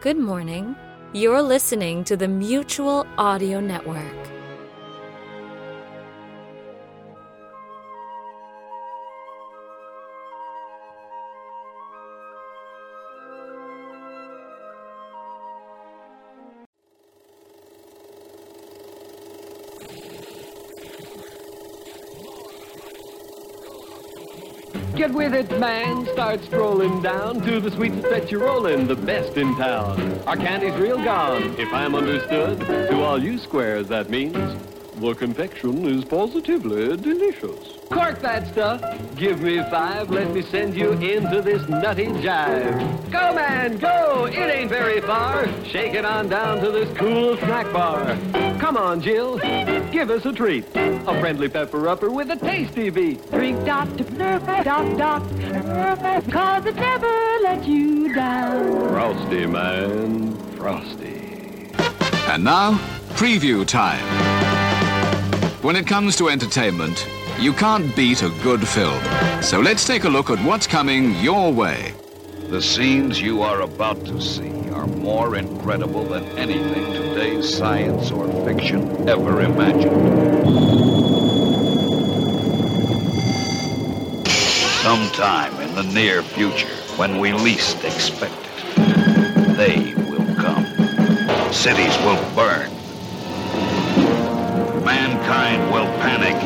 Good morning. You're listening to the Mutual Audio Network. Get with it, man. Start strolling down to the sweetest that you're rolling, the best in town. Our candy's real gone, if I'm understood. To all you squares, that means the confection is positively delicious. Cork that stuff. Give me five. Let me send you into this nutty jive. Go, man, go. It ain't very far. Shake it on down to this cool snack bar. Come on, Jill. Give us a treat. A friendly pepper upper with a tasty beat. Drink Dr. Nerf, Doc, Doc, cause it never let you down. Frosty, man. Frosty. And now, preview time. When it comes to entertainment, you can't beat a good film. So let's take a look at what's coming your way. The scenes you are about to see are more incredible than anything today's science or fiction ever imagined. Sometime in the near future, when we least expect it, they will come. Cities will burn. Mankind will panic.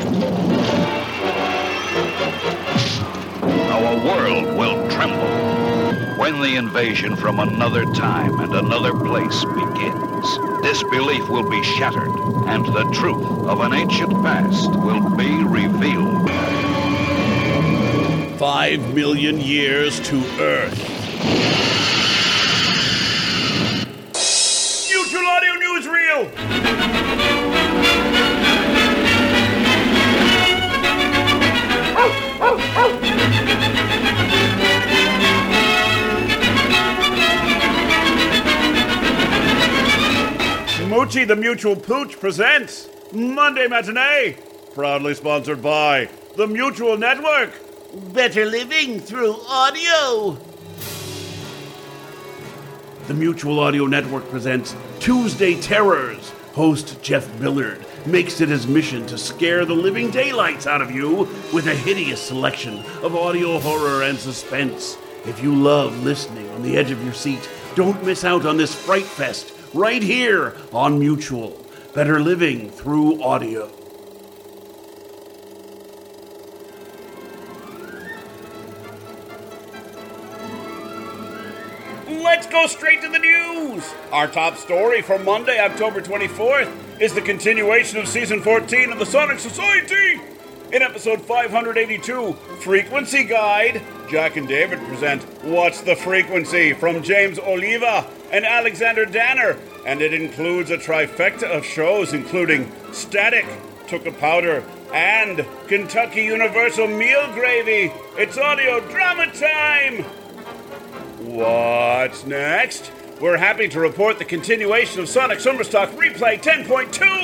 Our world will tremble. When the invasion from another time and another place begins, disbelief will be shattered, and the truth of an ancient past will be revealed. Five million years to Earth. Mutual Audio Newsreel! Moochie the Mutual Pooch presents Monday Matinee, proudly sponsored by the Mutual Network. Better living through audio. The Mutual Audio Network presents Tuesday Terrors. Host Jeff Billard makes it his mission to scare the living daylights out of you with a hideous selection of audio horror and suspense. If you love listening on the edge of your seat, don't miss out on this fright fest right here on Mutual. Better living through audio. Let's go straight to the news. Our top story for Monday, October 24th, is the continuation of season 14 of the Sonic Society. In episode 582, Frequency Guide, Jack and David present What's the Frequency from James Oliva and Alexander Danner, and it includes a trifecta of shows including Static, Took a Powder, and Kentucky Universal Meal Gravy. It's audio drama time! What's next? We're happy to report the continuation of Sonic Summerstock Replay 10.2.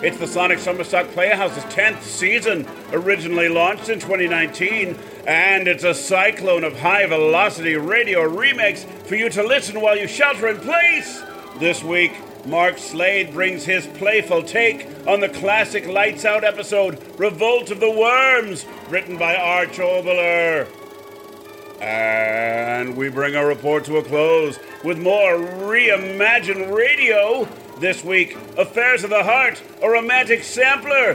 It's the Sonic Summerstock Playhouse's 10th season, originally launched in 2019, and it's a cyclone of high velocity radio remakes for you to listen while you shelter in place. This week, Mark Slade brings his playful take on the classic Lights Out episode, Revolt of the Worms, written by Arch Oboler. And we bring our report to a close with more Reimagined Radio. This week, Affairs of the Heart, a romantic sampler.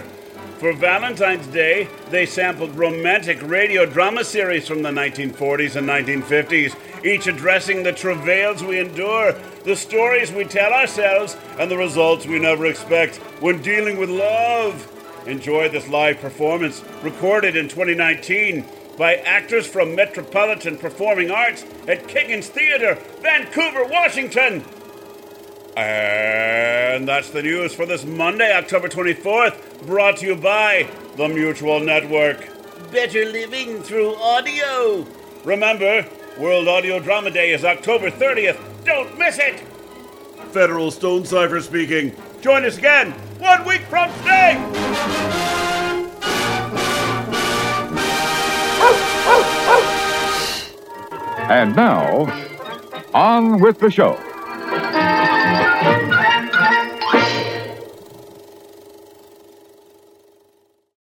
For Valentine's Day, they sampled romantic radio drama series from the 1940s and 1950s, each addressing the travails we endure, the stories we tell ourselves, and the results we never expect when dealing with love. Enjoy this live performance, recorded in 2019 by actors from Metropolitan Performing Arts at Kiggins Theatre, Vancouver, Washington. And that's the news for this Monday, October 24th, brought to you by the Mutual Network. Better living through audio. Remember, World Audio Drama Day is October 30th. Don't miss it! Federal Stone Cipher speaking. Join us again one week from today! And now, on with the show.